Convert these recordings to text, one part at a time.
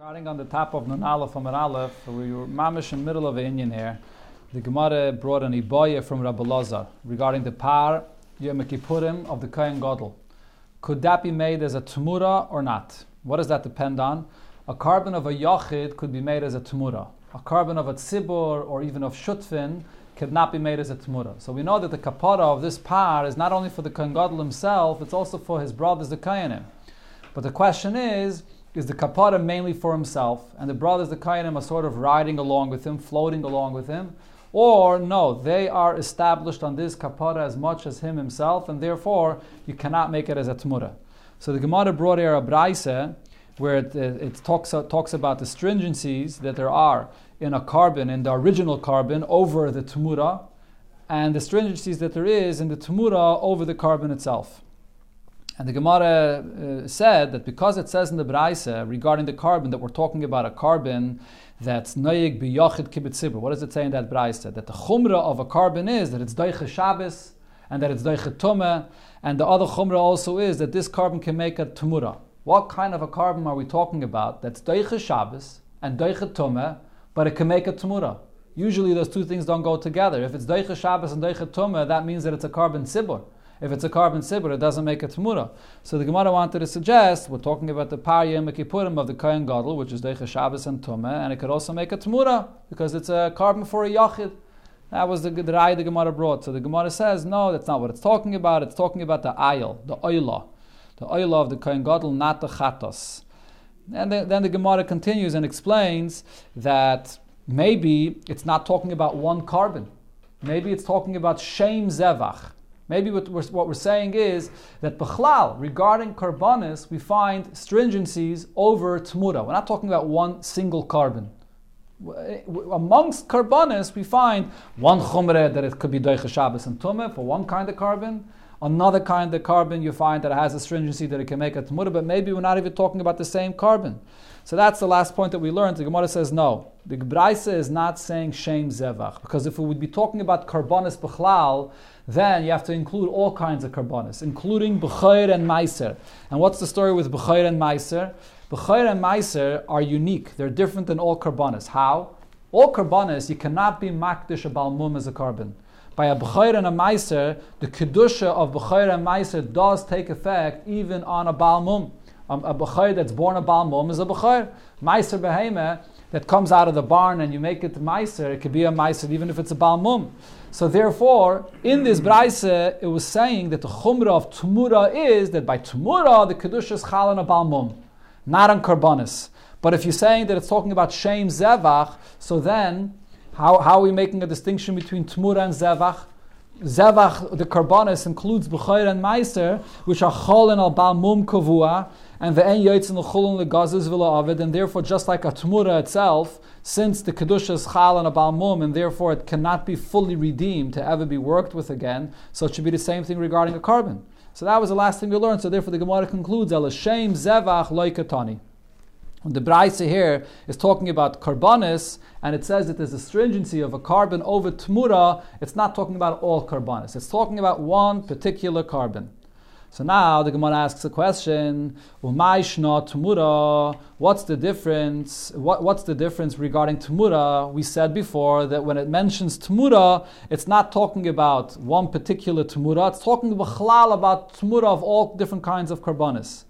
Starting on the top of Nun Aleph Amar Aleph, we were mamish in the middle of the inyan here. The Gemara brought an Iboya from Rabbi Lazar regarding the par Yom Kippurim of the Kohen Gadol. Could that be made as a tumura or not? What does that depend on? A carbon of a yachid could be made as a tumura. A carbon of a tzibur or even of shutfin could not be made as a tumura. So we know that the kapara of this par is not only for the Kohen Gadol himself, it's also for his brothers, the Kohanim. But the question is, is the kapara mainly for himself, and the brothers, the Kainim, are sort of riding along with him, floating along with him, or no, they are established on this kapara as much as him himself, and therefore you cannot make it as a tmura. So the Gemara brought here a braise where it, it, talks, talks about the stringencies that there are in a carbon, in the original carbon, over the tmura, and the stringencies that there is in the tmura over the carbon itself. And the Gemara uh, said that because it says in the Braise regarding the carbon that we're talking about a carbon that's noyig biyachid kibbutz What does it say in that Braise? That the chumra of a carbon is that it's doiche Shabbos and that it's doiche tumah, and the other chumra also is that this carbon can make a tumura. What kind of a carbon are we talking about that's doiche Shabbos and doiche tumah, but it can make a tumura? Usually those two things don't go together. If it's doiche Shabbos and doiche tumah, that means that it's a carbon sibur. If it's a carbon sibur, it doesn't make a tmura. So the Gemara wanted to suggest we're talking about the parya mekipurim of the kohen gadol, which is deicha Shabbos and tumah, and it could also make a tmura because it's a carbon for a yachid. That was the, the the Gemara brought. So the Gemara says, no, that's not what it's talking about. It's talking about the ayil, the oila, the oila of the kohen gadol, not the chatos. And then, then the Gemara continues and explains that maybe it's not talking about one carbon. Maybe it's talking about shem zevach. Maybe what we're, what we're saying is that Bechlal, regarding carbonis, we find stringencies over Tmura. We're not talking about one single carbon. Amongst carbonis, we find one chumre that it could be Doicha Shabbos and Tumah for one kind of carbon. Another kind of carbon you find that has a stringency that it can make a Tmura, but maybe we're not even talking about the same carbon. So that's the last point that we learned. The Gemara says no. The Gebraisa is not saying shame Zevach, because if we would be talking about carbonis Bechlal, then you have to include all kinds of karbonis, including B'chayr and Meiser. And what's the story with B'chayr and Meiser? B'chayr and Meiser are unique. They're different than all karbonis. How? All karbonis, you cannot be makdish a balmum as a carbon. By a B'chayr and a Meiser, the kedusha of B'chayr and Meiser does take effect even on a balmum. Um, a B'chayr that's born a balmum is a B'chayr. Meiser behemah that comes out of the barn and you make it Meiser, it could be a Meiser even if it's a balmum. So therefore, in this braise, it was saying that the chumrah of tumura is that by tumura the kedusha is chal on a balmum, not on karbonis. But if you're saying that it's talking about shem zevach, so then how, how are we making a distinction between Tmura and zevach? Zevach, the karbonis, includes b'chayr and meiser, which are chol and al balmum kavua, and the en yoytz and the chulun legazes v'la avid, and therefore just like a tumura itself, since the kedusha is chal and a balmum, and therefore it cannot be fully redeemed to ever be worked with again, so it should be the same thing regarding a carbon. So that was the last thing we learned. So therefore the Gemara concludes, El Shem Zevach Loikatani. The Braisa here is talking about carbonis, and it says that there's a stringency of a carbon over tmura. It's not talking about all carbonis. It's talking about one particular carbon. So now the Gemara asks a question. What's the difference? What, what's the difference regarding Tumura? We said before that when it mentions Tumura, it's not talking about one particular Tumura. It's talking about about Tumura of all different kinds of carbonis.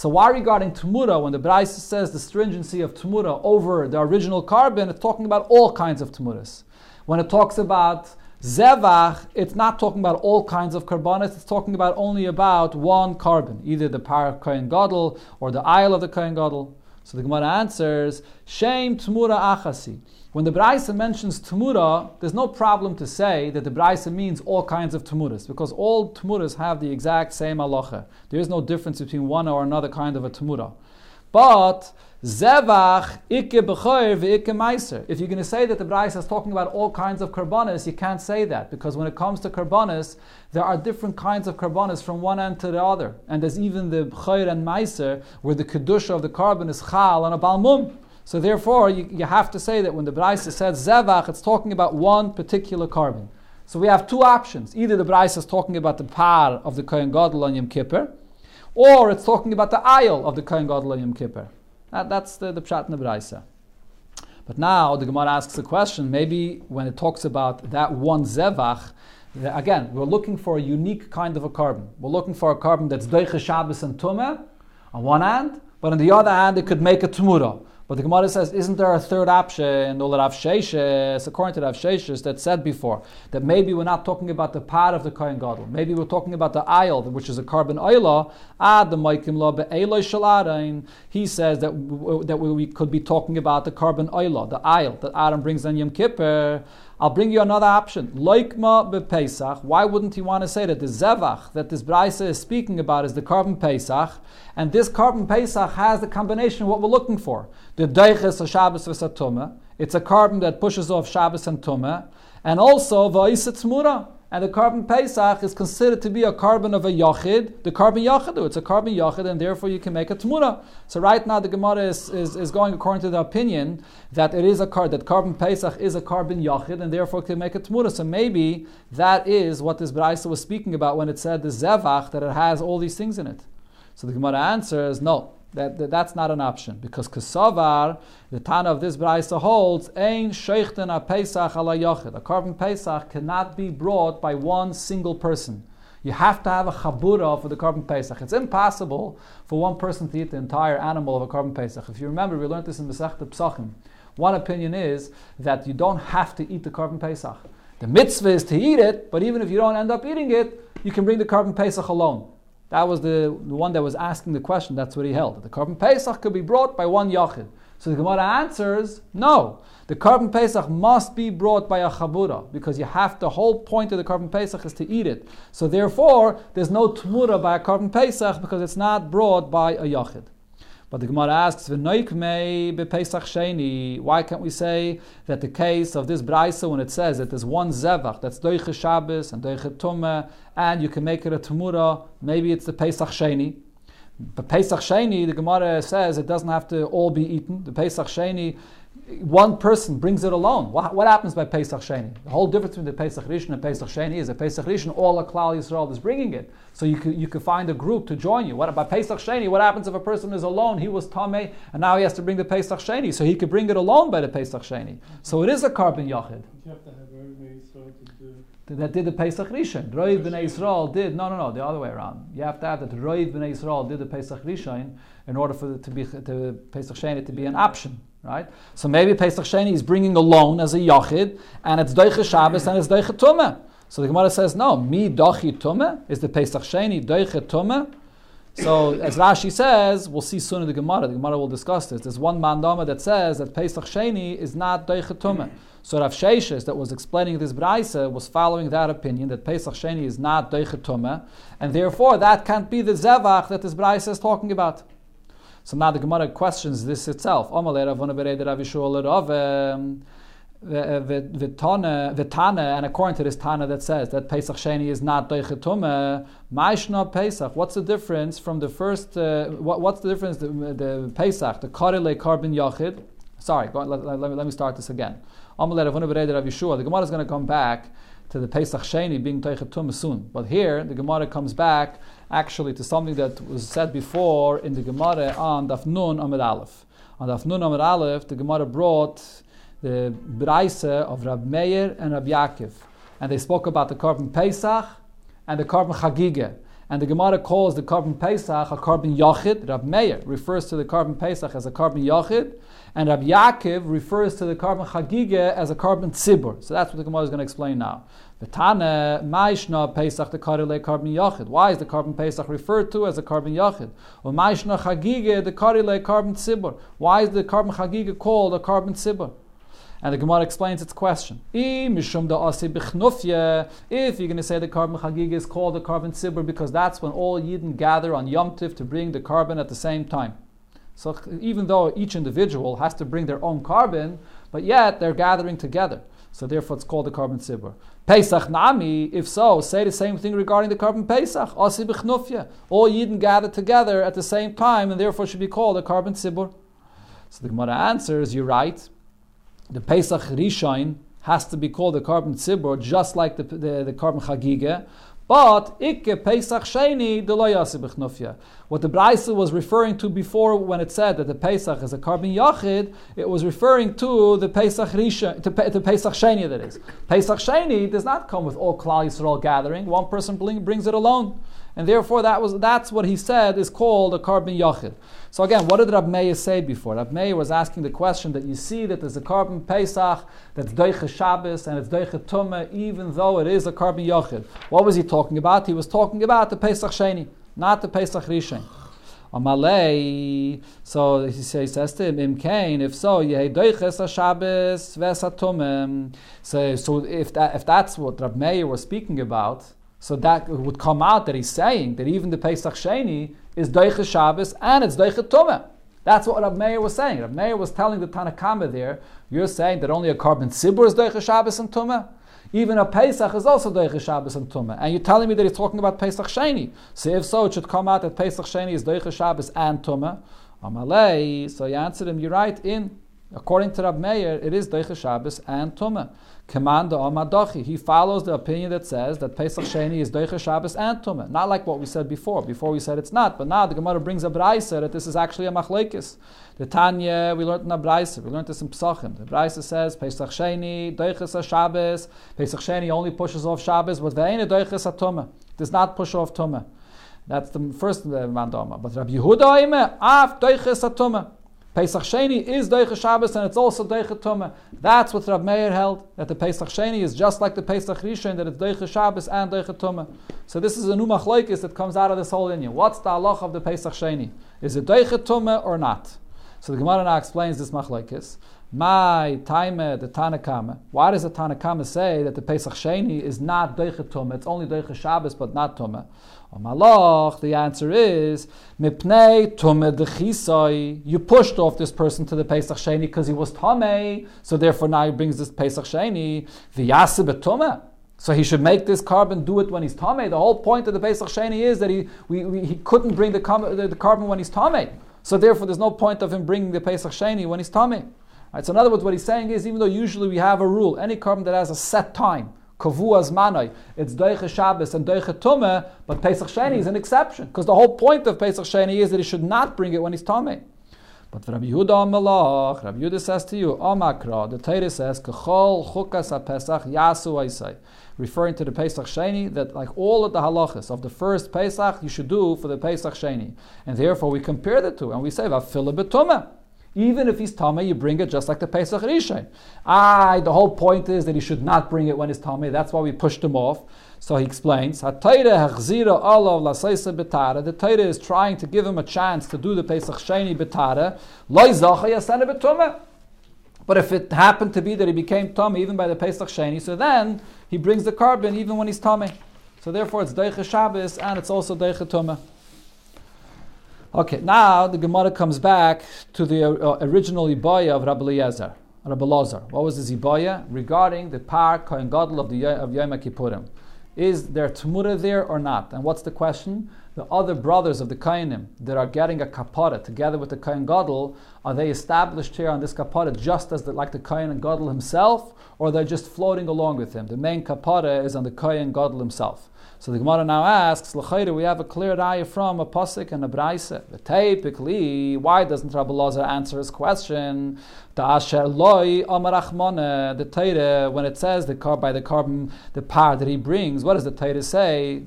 So why regarding Tumura, when the Braisa says the stringency of Tumura over the original carbon, it's talking about all kinds of Tumuras. When it talks about Zevach, it's not talking about all kinds of carbonates, it's talking about only about one carbon, either the par Kohen Gadol or the isle of the Kohen Gadol. So the Gemara answers, Shame Tmura Achasi. When the Braisa mentions Tmura, there's no problem to say that the Braisa means all kinds of Tmuras, because all Tmuras have the exact same halacha. There is no difference between one or another kind of a Tmura. But Zevach, ikke meiser. If you're going to say that the Braisa is talking about all kinds of karbonis, you can't say that because when it comes to karbonis, there are different kinds of karbonis from one end to the other, and there's even the b'choyer and meiser where the kedusha of the carbon is chal and a balmum. So therefore, you, you have to say that when the Braisa says zevach, it's talking about one particular carbon. So we have two options: either the Braisa is talking about the par of the Kohen Gadol on Yom Kippur, or it's talking about the aisle of the Kohen Gadol on Yom Kippur. That, that's the, the pshat in the Braisa. But now the Gemara asks a question. Maybe when it talks about that one zevach, again, we're looking for a unique kind of a carbon. We're looking for a carbon that's doiche Shabbos and tumah on one hand, but on the other hand, it could make a tumura. But the Gemara says, isn't there a third option the Rav Sheshes, according to Rav Sheshes, that said before, that maybe we're not talking about the part of the Kohen Gadol. Maybe we're talking about the aisle, which is a carbon oila, ad the Maikim Lo Be'eloi Shalarain. He says that, that we could be talking about the carbon oila, the aisle that Adam brings on Yom Kippur. I'll bring you another option. Loikma bePesach. Why wouldn't he want to say that the zevach that this brisa is speaking about is the carbon Pesach, and this carbon Pesach has the combination of what we're looking for. The deiches of Shabbos v'satuma. It's a carbon that pushes off Shabbos and Tumah, and also v'isat mura. And the carbon Pesach is considered to be a carbon of a Yachid, the carbon Yachidu. It's a carbon Yachid, and therefore you can make a Tmura. So right now the Gemara is, is, is, going according to the opinion that it is a card that carbon Pesach is a carbon Yachid, and therefore can make a Tmura. So maybe that is what this Braisa was speaking about when it said the Zevach, that it has all these things in it. So the Gemara answers, no, that, that, that's not an option because Kesavar, the Tana of this Braisa holds, Ein Sheichten a Pesach ala Yochid. A carbon Pesach cannot be brought by one single person. You have to have a chabura for the carbon Pesach. It's impossible for one person to eat the entire animal of a carbon Pesach. If you remember, we learned this in Masechta Psachim. One opinion is that you don't have to eat the carbon Pesach. The mitzvah is to eat it, but even if you don't end up eating it, you can bring the carbon Pesach alone. That was the, the one that was asking the question. That's what he held. The carbon Pesach could be brought by one Yachid. So the Gemara answers, no. The carbon Pesach must be brought by a Chabura because you have the whole point of the carbon Pesach is to eat it. So therefore, there's no Tmura by a carbon Pesach because it's not brought by a Yachid. But the Gemara asks, sheni. Why can't we say that the case of this brisa when it says that there's one zevach that's doiche Shabbos and doiche Tumah, and you can make it a Tumura, maybe it's the Pesach Sheni. But Pesach Sheni, the Gemara says it doesn't have to all be eaten. The Pesach Sheni one person brings it alone. What, what, happens by Pesach Sheni? The whole difference between the Pesach Rishon and Pesach Sheni is that Pesach Rishon, all the Klal Yisrael is bringing it. So you could, you could find a group to join you. What, by Pesach Sheni, what happens if a person is alone? He was Tameh, and now he has to bring the Pesach Sheni. So he could bring it alone by the Pesach Sheni. So it is a carbon Yachid. That did the Pesach Rishon. Roiv b'nei Yisrael did, no, no, no, the other way around. You have to have that Roiv b'nei Yisrael did the Pesach Rishon in order for it to be, to Pesach Sheni to be an option right? So maybe Pesach Sheni is bringing a loan as a yachid, and it's doiche Shabbos and it's doiche Tumah. So the Gemara says, no, mi dochi Tumah is the Pesach Sheni doiche Tumah. So as Rashi says, we'll see soon in the Gemara. The Gemara will discuss this. There's one mandama that says that Pesach Sheni is not doiche Tumah. So Rav Sheshes, that was explaining this brayse, was following that opinion that Pesach Sheni is not doiche Tumah, and therefore that can't be the zevach that this brayse is talking about. So now the Gemara questions this itself. Vitana, and according to this Tana that says that Pesach Sheni is not Doichetume, Maishna Pesach. What's the difference from the first? Uh, what, what's the difference? The, the Pesach, the Karile Carbon Yachid. Sorry, go, let, let, let, me, let me start this again. The Gemara is going to come back to the Pesach Sheni being Doichetume soon, but here the Gemara comes back actually to something that was said before in the Gemara on Daf Nun Amid Aleph. On Daf Nun Amid Aleph, the Gemara brought the Braise of Rab Meir and Rab Yaakov. And they spoke about the carbon Pesach and the carbon Chagigah. And the Gemara calls the carbon Pesach a carbon Yachid. Rab Meir refers to the carbon Pesach as a carbon Yachid. And Rab Yaakov refers to the carbon Chagigah as a carbon Tzibur. So that's what the Gemara is going to explain now. The Tana, Maishna Pesach, the Karile carbon Yachid. Why is the carbon Pesach referred to as a carbon Yachid? Or Maishna Chagige, the Karile carbon Tzibur. Why is the carbon Chagige called a carbon Tzibur? And the Gemara explains its question. If you're going to say the carbon Chagige is called a carbon Tzibur because that's when all Yidden gather on Yom Tiv to bring the carbon at the same time. So even though each individual has to bring their own carbon, but yet they're gathering together. So therefore it's called the carbon Tzibur. Pesach Nami, if so, say the same thing regarding the carbon Pesach. Asi b'chnufya. All Yidden gather together at the same time and therefore should be called a carbon Tzibur. So the Gemara answers, you're right. The Pesach Rishon has to be called the carbon Tzibur just like the, the, the carbon Chagiga. But ikke Pesach Sheni deloyasibichnufya. What the Braisa was referring to before when it said that the Pesach is a carbon yachid, it was referring to the Pesach Risha, to, to Pesach Sheni that is. Pesach Sheni does not come with all Klal Yisrael gathering. One person brings it alone. And therefore that was, that's what he said is called a carbon yachid. So again, what did Rab Meir say before? Rab Meir was asking the question that you see that there's a carbon Pesach that's Deiche Shabbos and it's Deiche Tumah, even though it is a carbon Yochid. What was he talking about? He was talking about the Pesach Sheni, not the Pesach Rishon. Amalei, so he says, to him, Im Kain, if so, Yehei Deiches Shabbos Vesatumim. So, so if, that, if that's what Rab Meir was speaking about, so that would come out that he's saying that even the Pesach Sheni is Deicha Shabbos and it's Deicha Tumah. That's what Rav Meir was saying. Rav Meir was telling the Tanakama there, you're saying that only a carbon Sibur is Deicha Shabbos and Tumah? Even a Pesach is also Deicha Shabbos and Tumah. And you're telling me that he's talking about Pesach Sheni. So if so, it should come out that Pesach Sheni is Deicha Shabbos and Tumah. Amalei, so you answered him, you're right, in, according to Rav Meir, it is Deicha Shabbos and Tumah. Command Amadochi. He follows the opinion that says that Pesach Sheni is Doicha Shabbos and Tumah. Not like what we said before. Before we said it's not, but now the Gemara brings a Braisa that this is actually a Machlekes. The Tanya, we learned in a Braisa, we learned this in Pesachim. The Braisa says Pesach Sheni, Doichas Shabbos. Pesach Sheni only pushes off Shabbos, but Ve'ena Doichas Tumah. Does not push off Tumah. That's the first uh, Mandama. But Rabbi Yehuda Oime, Af Doichas Tumah. Pesach Sheni is Deicha Shabbos and it's also Deicha Tumah. That's what Rav Meir held, that the Pesach Sheni is just like the Pesach Rishon, that it's Deicha Shabbos and Deicha Tumah. So this is a new machlokes that comes out of this whole inyan. What's the halach of the Pesach Sheni? Is it Deicha Tumah or not? So the Gemara now explains this machlokes. My time the Tanakama. Why does the Tanakama say that the Pesach Sheni is not Deicha Tumah? It's only Deicha Shabbos but not Tumah. Malach, the answer is Mipnei Tumed You pushed off this person to the Pesach Sheni because he was Tamei, so therefore now he brings this Pesach Sheni. V'yasib So he should make this carbon do it when he's Tamei. The whole point of the Pesach Sheni is that he, we, we, he couldn't bring the, the, the carbon when he's Tamei. So therefore there's no point of him bringing the Pesach Sheni when he's Tamei. Right, so in other words, what he's saying is, even though usually we have a rule, any carbon that has a set time, Kavua's manai. It's Deiche Shabbos and Deiche Tumeh, but Pesach Sheni is an exception because the whole point of Pesach Sheni is that he should not bring it when he's Tameh. But Rabbi Yehuda Malach, Rabbi Yehuda says to you, Omakra, the Torah says, Kechol Chukas Pesach Yasu Aisai, referring to the Pesach Sheni, that like all of the halachas of the first Pesach, you should do for the Pesach Sheni. And therefore we compare the two, and we say, Vafila Betumah. Even if he's Tame, you bring it just like the Pesach Rishon. Ah, the whole point is that he should not bring it when he's Tame. That's why we pushed him off. So he explains, The Torah is trying to give him a chance to do the Pesach Sheni Betara. But if it happened to be that he became Tame even by the Pesach Sheni, so then he brings the carbon even when he's Tame. So therefore it's Deicha Shabbos and it's also Deicha Tumah. Okay, now the Gemara comes back to the uh, original Ibaya of Rabbi Eliezer, Rabbi Lazar. What was his Ibaya? Regarding the Par Kohen Gadol of, the, of Yom Kippurim. Is there Tmura there or not? And what's the question? The other brothers of the Kohenim that are getting a kapara together with the Kohen Gadol, are they established here on this kapara just as the, like the Kohen Gadol himself, or they're just floating along with him? The main kapara is on the Kohen Gadol himself. So the Gemara now asks, L'chayre, we have a clear raya from a pasuk and a brayse. Typically, why doesn't Rabbi Lazar answer his question? The Torah, when it says the car by the carbon, the par that he brings, what does the Torah say?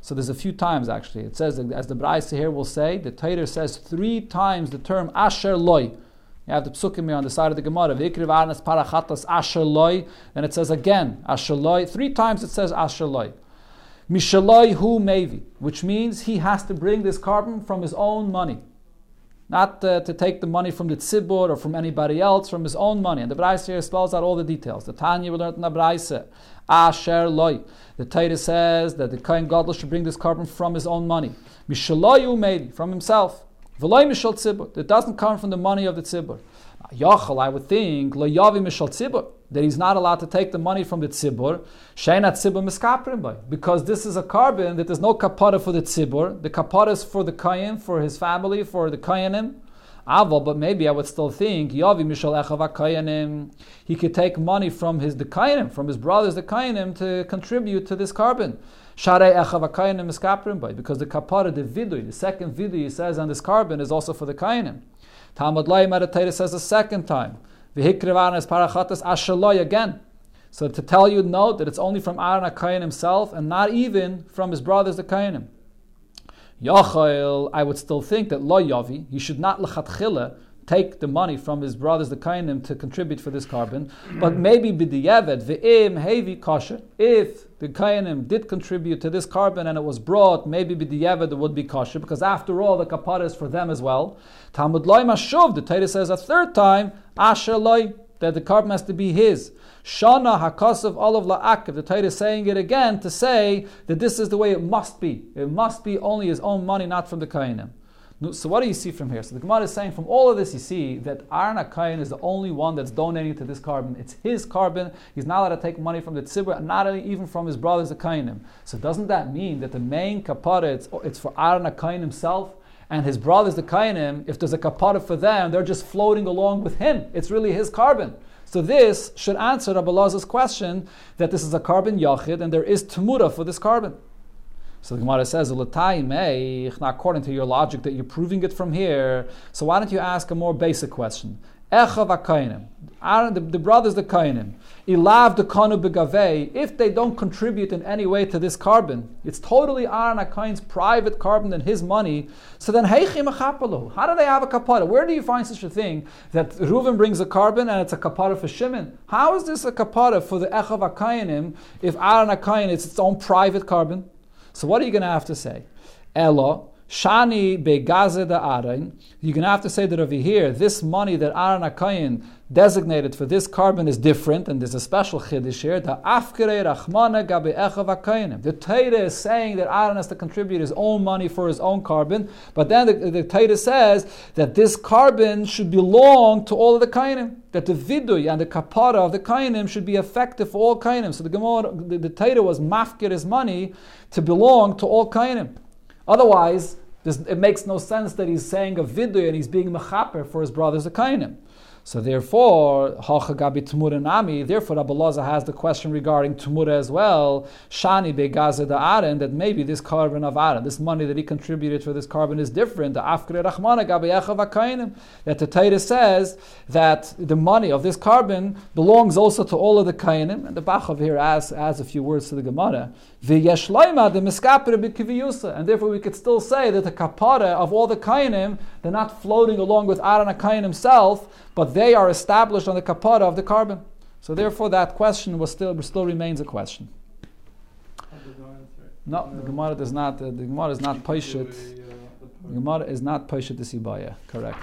So there's a few times actually. It says, as the brayse here will say, the Torah says three times the term asher loy. You have the psukim here on the side of the Gemara. Vikriv arnas parachatas asher loy. Then it says again asher loy. Three times it says asher loy. Mishaloi hu mevi, which means he has to bring this carbon from his own money. Not uh, to take the money from the tzibur or from anybody else, from his own money. And the Braise here spells out all the details. The Tanya we learned in the Braise. Asher loy. The Torah says that the Kohen Gadol should bring this carbon from his own money. Mishaloi hu mevi, from himself. V'loy mishal tzibur. It doesn't come from the money of the tzibur. Yachal, I would think, that he's not allowed to take the money from the tzibur, because this is a carbon that there's no kapara for the tzibur. The kapara is for the kayin, for his family, for the kayanim. Aval, but maybe I would still think yavi mishal kayanim. He could take money from his the kayanim, from his brothers the kayanim, to contribute to this carbon. Share echav akainim is by because the kapara, the vidui, the second vidui he says on this carbon is also for the kainim. Talmud Lai Meditator says a second time. Vihikrivan is parachatas ashaloi again. So to tell you, note that it's only from Aaron HaKayin himself and not even from his brothers the Kayanim. Yachael, I would still think that lo yavi, he should not lechatchila take the money from his brothers the kainim to contribute for this carbon, but maybe b'diyevet ve'im hevi kosher. If the kainim did contribute to this carbon and it was brought, maybe b'diyevet it would be kosher because after all the kapara is for them as well. Talmud loy mashuv. The Torah says a third time asher loy that the carbon has to be his. Shana Hakasav Olav La'akiv. The Torah is saying it again to say that this is the way it must be. It must be only his own money, not from the Kainim. So what do you see from here? So the Gemara is saying from all of this you see that Aaron Akayin is the only one that's donating to this carbon. It's his carbon. He's not allowed to take money from the tzibur, not even from his brothers Akayinim. So doesn't that mean that the main kapara it's, it's for Aaron Akayin himself? and his brothers, the Kainim, if there's a kapara for them, they're just floating along with him. It's really his carbon. So this should answer Rabbi Lazar's question that this is a carbon yachid and there is tamura for this carbon. So the Gemara says, according to your logic that you're proving it from here, so why don't you ask a more basic question? Echav Aaron, the, the brothers, the Kainim, Ilav the Kanu Begavei, if they don't contribute in any way to this carbon, it's totally Aaron Akain's private carbon and his money, so then Heichim Achapalu. How do they have a kapara? Where do you find such a thing that Reuven brings a carbon and it's a kapara for Shimon? How is this a kapara for the Echav Akainim if Aaron Akain is its own private carbon? So what are you going to have to say? Ella, Shani begaze da Aaron. You're going to have to say that over here, this money that Aaron Akayin designated for this carbon is different, and there's a special chiddush here. The afkere rachmana gabe echav akayinim. The Torah is saying that Aaron has to contribute his own money for his own carbon, but then the, the Torah says that this carbon should belong to all of the kainim. That the vidui and the kapara of the kainim should be effective for all kainim. So the Gemara, the, the was mafkir his money to belong to all kainim. Otherwise, it makes no sense that he's saying a vidui and he's being mechaper for his brothers the kainim. So therefore, Hachagabi Tmura Nami, therefore Rabbi Loza has the question regarding Tmura as well, Shani Begaza da Aaron, that maybe this carbon of Aaron, this money that he contributed for this carbon is different. The Afkre Rachmana Gabi that the Torah says that the money of this carbon belongs also to all of the Kainim, and the Bachov here adds, adds a few words to the Gemara. And therefore we could still say that the kapara of all the kainim, they're not floating along with Aaron Kain himself, but they are established on the kapara of the carbon. So therefore, that question was still still remains a question. No, the Gemara does not. Uh, the Gemara is not paishet. The Gemara is not paishet the sibaya. Correct.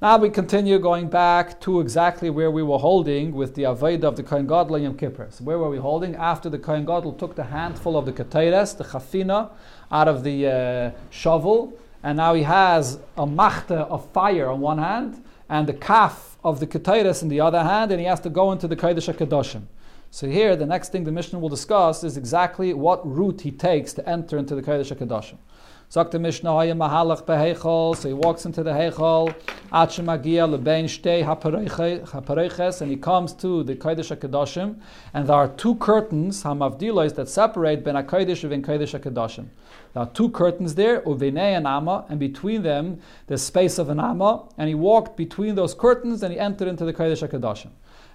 Now we continue going back to exactly where we were holding with the Aveda of the Kohen Gadol Yom Kippur. So where were we holding? After the Kohen Gadol took the handful of the Keteres, the Chafina, out of the uh, shovel, and now he has a machta of fire on one hand, and the kaf of the Keteres in the other hand, and he has to go into the Kodesh HaKadoshim. So here, the next thing the Mishnah will discuss is exactly what route he takes to enter into the Kodesh HaKadoshim. So he walks into the hapareiches, and he comes to the Kodesh HaKadoshim, and there are two curtains, hamavdilos, that separate ben HaKodesh and Kodesh HaKadoshim. There are two curtains there, uvenei and Amma, and between them, the space of an Amma, and he walked between those curtains, and he entered into the Kodesh HaKadoshim.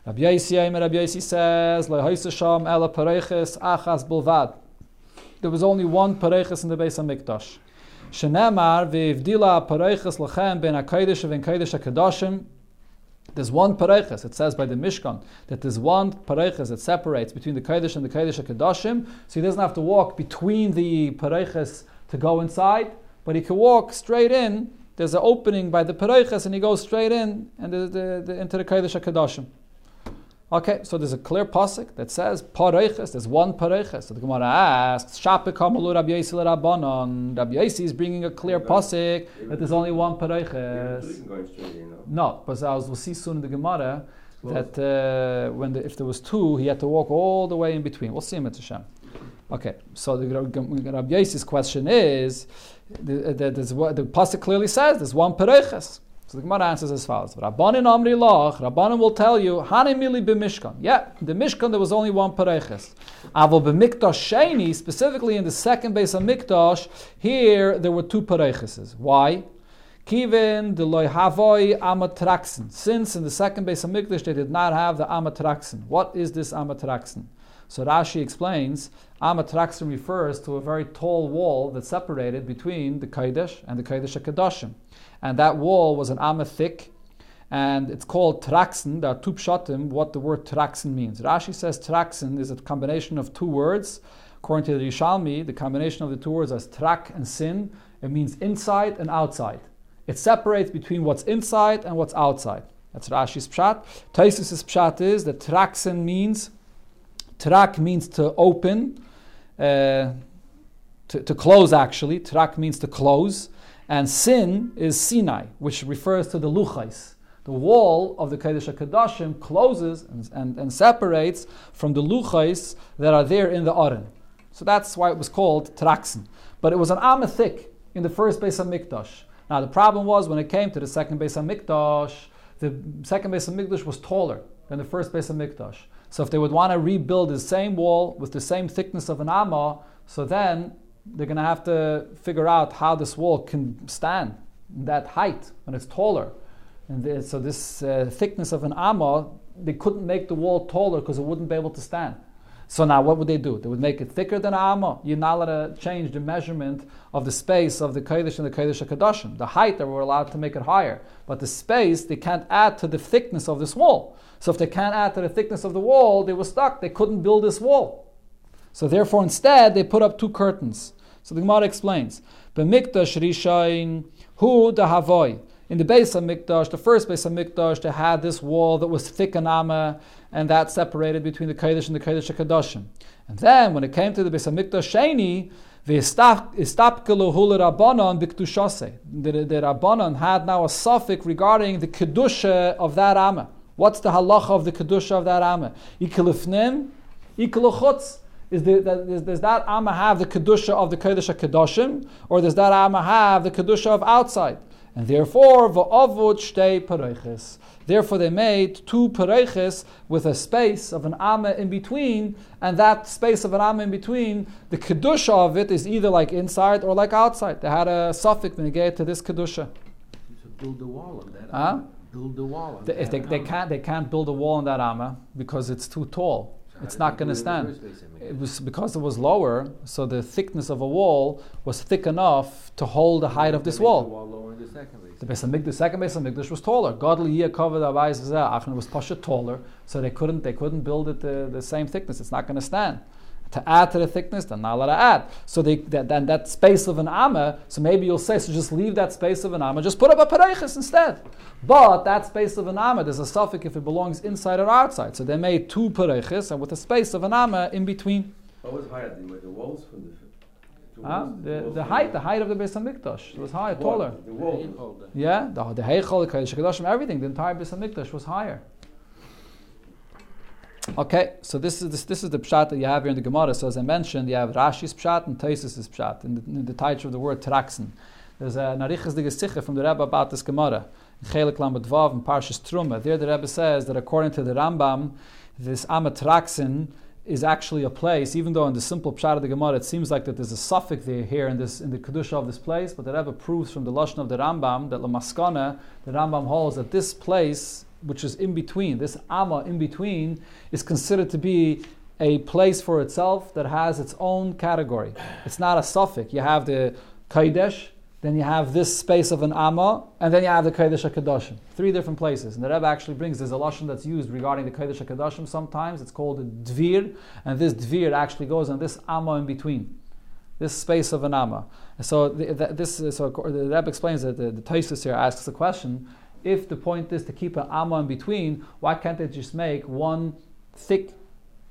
Rabbi Yossi, Rabbi Yossi says, Lehoise Sham ela pareiches achas bulvad there was only one pareiches in the Beis Hamikdash. Shenemar v'ivdila pareiches lachem ben hakodesh and kodesh hakadoshim. There's one pareiches. It says by the Mishkan that there's one pareiches that separates between the kodesh and the kodesh hakadoshim. So he doesn't have to walk between the pareiches to go inside, but he can walk straight in. There's an opening by the pareiches, and he goes straight in and the, the, the, into the kodesh hakadoshim. Okay, so there's a clear pasuk that says pareiches. There's one pareiches. So the Gemara asks, "Shape kamalu Rabbi Yossi Rabbanon." Rabbi Yossi is bringing a clear pasuk that there's only one pareiches. No, but as we'll see soon in the Gemara that uh, when the, if there was two, he had to walk all the way in between. We'll see him at Hashem. Okay, so the Rabbi Yossi's question is, the, the, the pasuk clearly says there's one pareiches. So the Gemara answers as follows: Rabbanim Amri Lach, Rabbanim will tell you, Hani Mili b'Mishkan. Yeah, the Mishkan there was only one pareches. Avol b'Mikdash Sheni, specifically in the second base of Mikdash, here there were two parecheses. Why? Kivin the loy havoi amatraxen. Since in the second base of Mikdash they did not have the amatraxen. What is this amatraxen? So Rashi explains, amatraxen refers to a very tall wall that separated between the Kodesh and the Kodesh HaKadoshim. And that wall was an amma thick, and it's called traxen. There are two pshatim, what the word traxen means. Rashi says traxen is a combination of two words. According to the Yishalmi, the combination of the two words is trak and sin. It means inside and outside. It separates between what's inside and what's outside. That's Rashi's pshat. Taisus' pshat is that traxen means, trak means to open, uh, to, to close actually. Trak means to close. And sin is Sinai, which refers to the luchais. The wall of the Kodesh HaKadoshim closes and, and, and, separates from the luchais that are there in the Aron. So that's why it was called Traxen. But it was an Amethik in the first base of Mikdash. Now the problem was when it came to the second base of Mikdash, the second base of Mikdash was taller than the first base of Mikdash. So if they would want to rebuild the same wall with the same thickness of an Amma, so then they're going to have to figure out how this wall can stand that height when it's taller. And so this uh, thickness of an amma, they couldn't make the wall taller because it wouldn't be able to stand. So now what would they do? They would make it thicker than an amma. You're not allowed to change the measurement of the space of the Kodesh and the Kodesh HaKadoshim. The height, they were allowed to make it higher. But the space, they can't add to the thickness of this wall. So if they can't add to the thickness of the wall, they were stuck. They couldn't build this wall. So therefore, instead, they put up two curtains. So the Gemara explains, "B'mikdash rishayin hu dahavoy." In the base of Mikdash, the first base of Mikdash, they had this wall that was thick and amma, and that separated between the Kodesh and the Kodesh HaKadoshim. And then, when it came to the base of Mikdash Sheni, the the Rabbanon had now a suffix regarding the Kedusha of that Amma. What's the halacha of the Kedusha of that Amma? Ikelifnim, Ikelachutz. Is the, that, does that Amma have the Kedusha of the Kodesh HaKadoshim, or does that Amma have the Kedusha of outside? And therefore, va'avud shtei pareiches. Therefore, they made two pareiches with a space of an amma in between, and that space of an amma in between, the kedusha of it is either like inside or like outside. They had a suffix when they get to this kedusha. To build the wall on that. Huh? Build the wall. On they, that they, they can't they can't build a wall on that amma because it's too tall. It's not going to stand. It was because it was lower, so the thickness of a wall was thick enough to hold the height of this wall. The wall lower second base. The base of the second base of Mikdash was taller. Godly year covered Achna was pasha taller, so they couldn't they couldn't build it the, the same thickness. It's not going to stand. To add to the thickness, then not allowed to add. So they, that, then that space of an amma, so maybe you'll say, so just leave that space of an amma, just put up a pareiches instead. But that space of an amma, there's a suffix if it belongs inside or outside. So they made two pareiches and with a space of an amma in between. What was higher? The, the walls from the Huh? The, the height, the height of the Beis Hamikdash was higher, taller. The wall. Yeah, the the Heichal, the Kodesh Hakadoshim, everything. The entire Beis Hamikdash was higher. Okay, so this is this, this is the pshat that you have here in the Gemara. So as I mentioned, you have Rashi's pshat and Taisus' pshat in the, in the title of the word Traxen. There's a Narichas de Gesiche from the Rebbe about this Gemara. Chelik Lamed and Parshas Truma. There the Rebbe says that according to the Rambam, this Amatraxin is actually a place, even though in the simple pshat of the Gemara it seems like that there's a suffix there here in this in the kedusha of this place, but the Rebbe proves from the lashon of the Rambam that Lamaskana, the Rambam holds that this place, which is in between, this amma in between, is considered to be a place for itself that has its own category. It's not a suffix. You have the kaidesh, then you have this space of an Amma, and then you have the Kodesh HaKadoshim. Three different places. And the Rebbe actually brings, there's a lashon that's used regarding the Kodesh HaKadoshim sometimes. It's called a Dvir, and this Dvir actually goes on this Amma in between. This space of an Amma. So the, the, this, uh, so the Rebbe explains that the, the Taisus here asks the question, if the point is to keep an Amma in between, why can't they just make one thick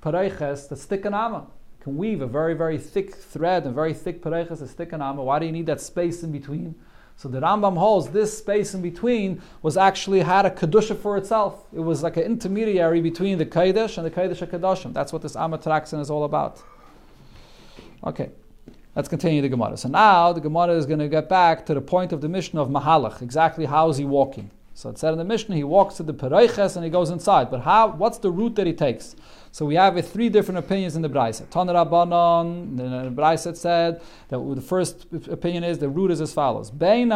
pareiches that's thick an Amma? Can weave a very, very thick thread and very thick pareches, a thick anama. Why do you need that space in between? So the Rambam holds this space in between was actually had a kedusha for itself. It was like an intermediary between the kodesh and the kodesh HaKadoshim. That's what this Amatraxin is all about. Okay. Let's continue the Gemara. So now the Gemara is going to get back to the point of the mission of Mahalach. Exactly how is he walking? So it said in the Mishnah, he walks to the Pereiches and he goes inside. But how? What's the route that he takes? So we have three different opinions in the Braisa. Taner Rabbanon, the Braisa said that the first opinion is the route is as follows. When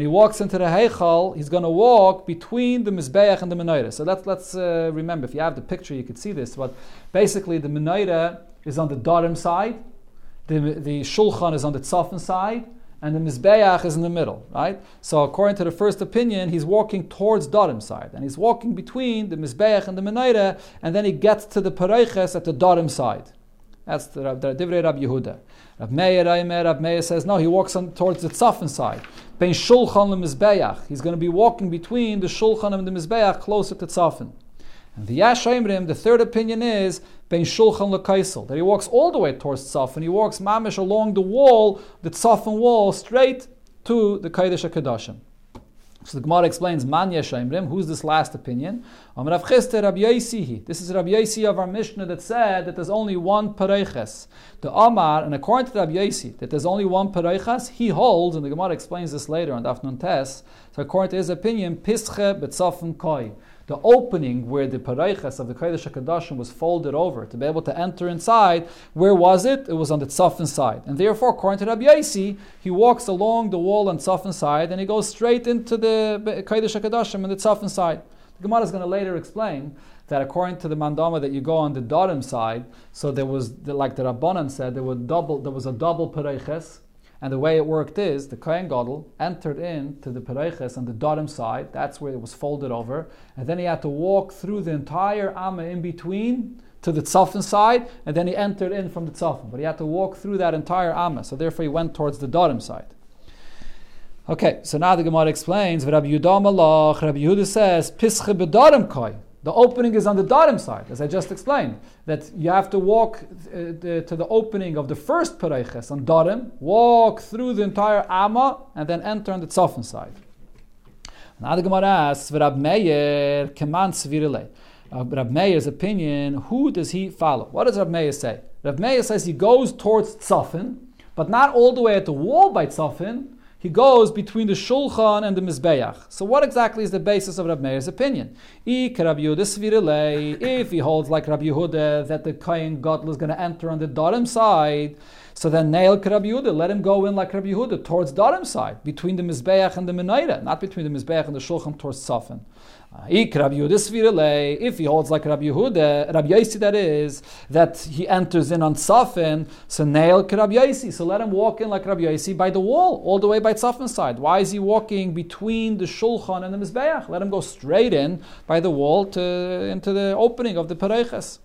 he walks into the Heichal, he's going to walk between the mizbeach and the menaira. So let's let's uh, remember. If you have the picture, you could see this. But basically, the menaira is on the Darim side, the the Shulchan is on the Tzafin side, and the Mizbeach is in the middle, right? So according to the first opinion, he's walking towards Darim side, and he's walking between the Mizbeach and the Menaira, and then he gets to the Pareiches at the Darim side. That's the, Divrei Rab Yehuda. Rab Meir, Rab Meir says, no, he walks on, towards the Tzafin side. Ben Shulchan and Mizbeach. He's going to be walking between the Shulchan and the Mizbeach closer to Tzafin. And the Yash the third opinion is Ben Shulchan Lekaisel, that he walks all the way towards Tzaf, and he walks mamish along the wall, the Tzafan wall, straight to the Kaidish HaKadoshim. So the Gemara explains, Man Yeshayimrim, who's this last opinion? This is Rabbi Yosi of our Mishnah that said that there's only one Pareiches. The Amar, and according to Rabbi Yosi, that there's only one Pareiches, he holds, and the Gemara explains this later on Dafnun Tes, so according to his opinion, Pische Betzafin Koi the opening where the pareiches of the Kodesh HaKadoshim was folded over to be able to enter inside, where was it? It was on the tzafin side. And therefore, according to Rabbi Yaisi, he walks along the wall on tzafin side and he goes straight into the Kodesh HaKadoshim on the tzafin side. The Gemara is going to later explain that according to the mandama that you go on the darim side, so there was, like the Rabbanan said, there, were double, there was a double pareiches, and the way it worked is the Kohen Gadol entered in to the Pereiches on the Darim side, that's where it was folded over, and then he had to walk through the entire Amma in between to the Tzafin side, and then he entered in from the Tzafin. But he had to walk through that entire Amma, so therefore he went towards the Darim side. Okay, so now the Gemara explains, Rabbi Yehuda Malach, Rabbi Yehuda says, Pische bedarim koi. The opening is on the Darim side, as I just explained. That you have to walk uh, to the opening of the first Pareiches on Darim, walk through the entire Amma, and then enter on the Tzofan side. Now the Gemara asks, Rab Meir, Keman Svirile. Uh, Rab Meir's opinion, who does he follow? What does Rab Meir say? Rab Meir says he goes towards Tzofan, but not all the way at the wall by Tzofan, he goes between the Shulchan and the Mizbeach. So, what exactly is the basis of Rabbi Meir's opinion? If he holds like Rabbi Yehuda that the Kohen Gadol is going to enter on the Darim side, so then Nail Rabbi Yehuda, let him go in like Rabbi Yehuda towards Darim side, between the Mizbeach and the Menaira, not between the Mizbeach and the Shulchan towards Safin. If he holds like Rabbi Yehuda, Rabbi Yaisi that is, that he enters in on Safin, so nail Rabbi Yaisi. So let him walk in like Rabbi Yaisi by the wall, all the way by Safin side. Why is he walking between the Shulchan and the Mizbeach? Let him go straight in by the wall to into the opening of the Pareiches.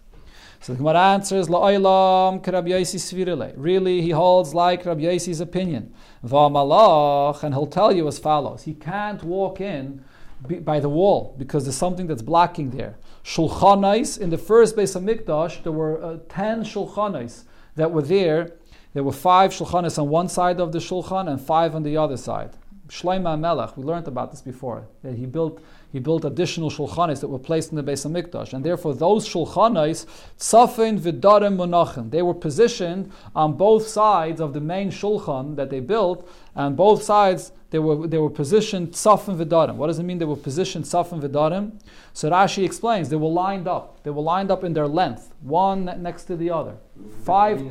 So the Gemara answers, Rabbi Yaisi Really, he holds like Rabbi Yaisi's opinion. V'amalach, and he'll tell you as follows. He can't walk in by the wall because there's something that's blocking there. Shulchanais in the first base of Mikdash, there were uh, ten shulchanais that were there. There were five shulchanais on one side of the shulchan and five on the other side. Shlomo Melech, we learned about this before, that he built he built additional shulchanis that were placed in the base of Mikdash, and therefore those shulchanis, tzafin v'darim monachim, they were positioned on both sides of the main shulchan that they built, and both sides they were they were positioned tzafin v'darim. What does it mean? They were positioned tzafin v'darim. So Rashi explains they were lined up. They were lined up in their length, one next to the other. Five.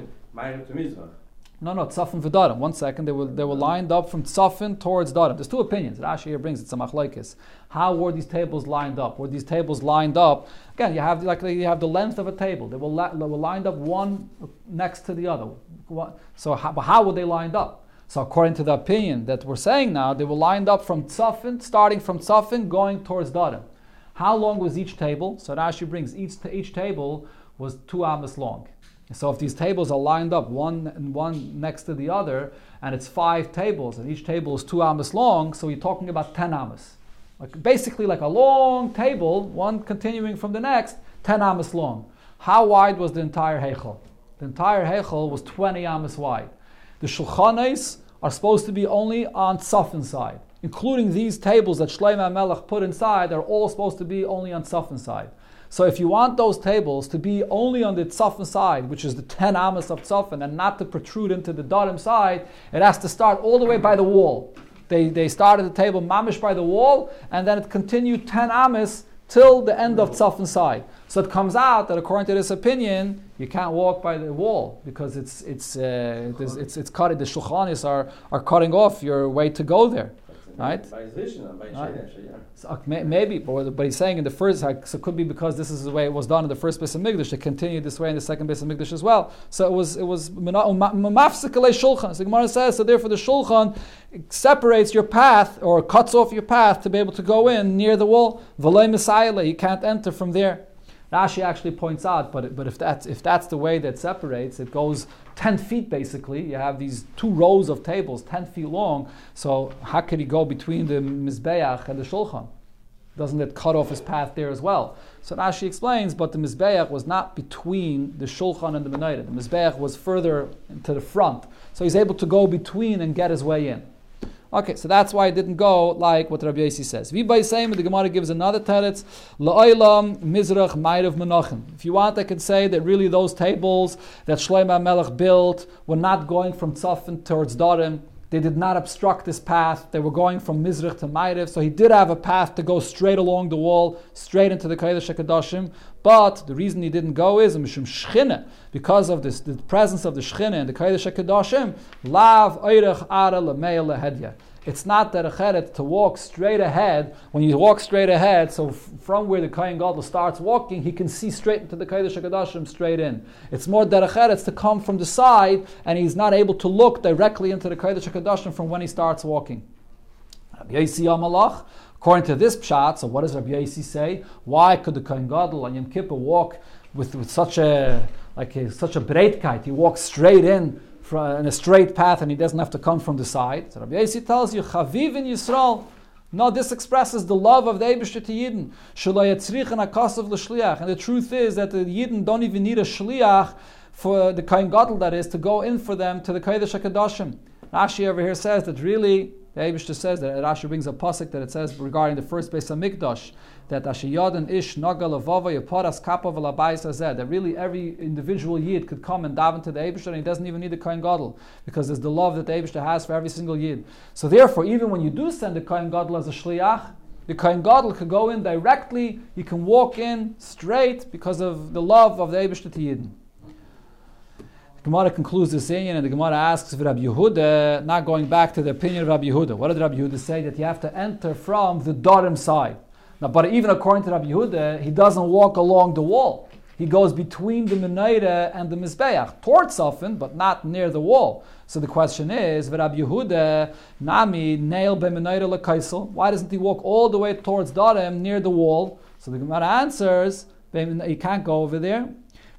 No, no, Tzafin v'Darim. One second, they were they were lined up from Tzafin towards Darim. There's two opinions. Rashi here brings it. Samachlaikis. How were these tables lined up? Were these tables lined up? Again, you have like you have the length of a table. They were, they were lined up one next to the other. So how, how were they lined up? So according to the opinion that we're saying now, they were lined up from Tzafin, starting from Tzafin, going towards Darim. How long was each table? So Rashi brings each each table was two amas long. So if these tables are lined up one and one next to the other, and it's five tables, and each table is two amas long, so you're talking about ten amas. Like basically like a long table, one continuing from the next, ten amas long. How wide was the entire heichal? The entire heichal was 20 amas wide. The shulchanes are supposed to be only on Safin side, including these tables that Shlomo Melech put inside. They're all supposed to be only on Safin side. So if you want those tables to be only on the tzafin side, which is the 10 amas of tzafin, and not to protrude into the darim side, it has to start all the way by the wall. They, they started the table mamish by the wall, and then it continued 10 amas till the end of tzafin side. So it comes out that according to this opinion, you can't walk by the wall because it's it's uh, it's, it's it's cutting. The shulchanis are are cutting off your way to go there. Right? By Zishna, by Right. So, maybe, but, but he's saying in the first, so it could be because this is the way it was done in the first base of Migdash. It continued this way in the second base of Migdash as well. So it was, it was mina- um, ma- ma- mafsikalei shulchan. So the Gemara says, so therefore the shulchan separates your path or cuts off your path to be able to go in near the wall. Misayele, you can't enter from there. Rashi actually points out, but, but if, that's, if that's the way that separates, it goes 10 feet basically. You have these two rows of tables, 10 feet long. So how could he go between the Mizbeach and the Shulchan? Doesn't it cut off his path there as well? So Rashi explains, but the Mizbeach was not between the Shulchan and the Menorah. The Mizbeach was further to the front. So he's able to go between and get his way in. Okay, so that's why it didn't go like what Rabbi Yossi says. Vibay same, the Gemara gives another teretz. La'olam mizrach ma'irav menachem. If you want, I can say that really those tables that Shlomo Melech built were not going from Tzafin towards Darim. They did not obstruct this path. They were going from Mizrach to Ma'irav. So he did have a path to go straight along the wall, straight into the Kodesh HaKadoshim. But the reason he didn't go is Mishum Shchina, because of this, the presence of the Shchina in the Kodesh HaKadoshim. Lav Eirach Ara Lehedya. It's not that a to walk straight ahead. When you walk straight ahead, so f- from where the Kohen Gadol starts walking, he can see straight into the Kodesh HaKadoshim straight in. It's more derech to come from the side, and he's not able to look directly into the Kodesh HaKadoshim from when he starts walking. According to this pshat, so what does Rabbi Yossi say? Why could the Kohen Gadol on Yom Kippur walk with, with such a like a, such a breitkeit? He walks straight in in a straight path, and he doesn't have to come from the side. So Rabbi Yossi tells you, Chavivin Yisrael. No, this expresses the love of the Eibishter to Yidden. And the truth is that the Yidden don't even need a shliach for the Kohen Gadol, that is, to go in for them to the Kodesh HaKadoshim. Rashi over here says that really, the Eibishter says that, Rashi brings a pasuk that it says regarding the first Beis HaMikdash, that Asher Yadin Ish Naga Levava Yaparas V'Labayis Hazeh, that really every individual Yid could come and daven to the Eibishter and he doesn't even need the Kohen Gadol, because there's the love that the Eibishter has for every single Yid. So therefore, even when you do send the Kohen Gadol as a Shliach, the Kohen Gadol could go in directly, he can walk in straight because of the love of the Eibishter to Yidden. Gemara concludes this inyan, and the Gemara asks if Rabbi Yehuda, not going back to the opinion of Rabbi Yehuda. What did Rabbi Yehuda say? That you have to enter from the Darim side. Now, but even according to Rabbi Yehuda, he doesn't walk along the wall. He goes between the Menorah and the Mizbeach, towards Safin, but not near the wall. So the question is, Rabbi Yehuda, Nami, nail be Menorah lekaisel. Why doesn't he walk all the way towards Darim, near the wall? So the Gemara answers, he can't go over there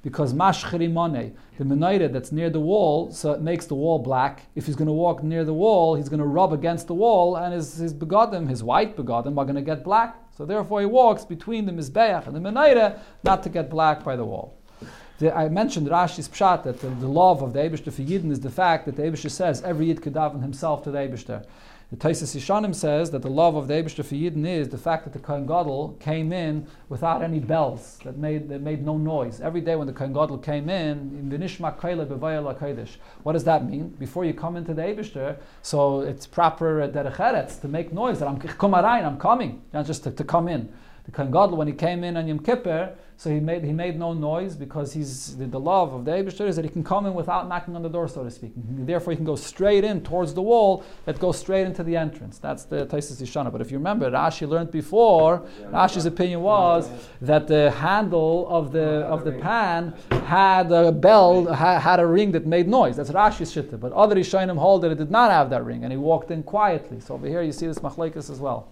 because mashchri money, the menorah that's near the wall, so it makes the wall black. If he's going to walk near the wall, he's going to rub against the wall, and his, his his white begodim, are going to get black. So therefore, he walks between the mizbeach and the menorah, not to get black by the wall. The, I mentioned Rashi's pshat that the, the love of the Eibushter for Yidden is the fact that the Eibushter says every Yid could daven himself to the Eibushter. The Taisus Yishanim says that the love of the Eibushter for Yidden is the fact that the Kohen Gadol came in without any bells that made that made no noise. Every day when the Kohen Gadol came in. What does that mean? Before you come into the Eibushter, so it's proper uh, derech eretz to make noise that I'm I'm coming, not just to, to come in. The Kohen Gadol, when he came in on Yom Kippur, so he made he made no noise because he's the, the love of the Eibushter is that he can come in without knocking on the door, so to speak. Therefore, he can go straight in towards the wall that goes straight into the entrance. That's the Taisus Yishana. But if you remember, Rashi learned before. Rashi's opinion was that the handle of the of the pan had a bell, had a ring that made noise. That's Rashi's shitta. But other Rishonim hold that it did not have that ring, and he walked in quietly. So over here, you see this machlekes as well.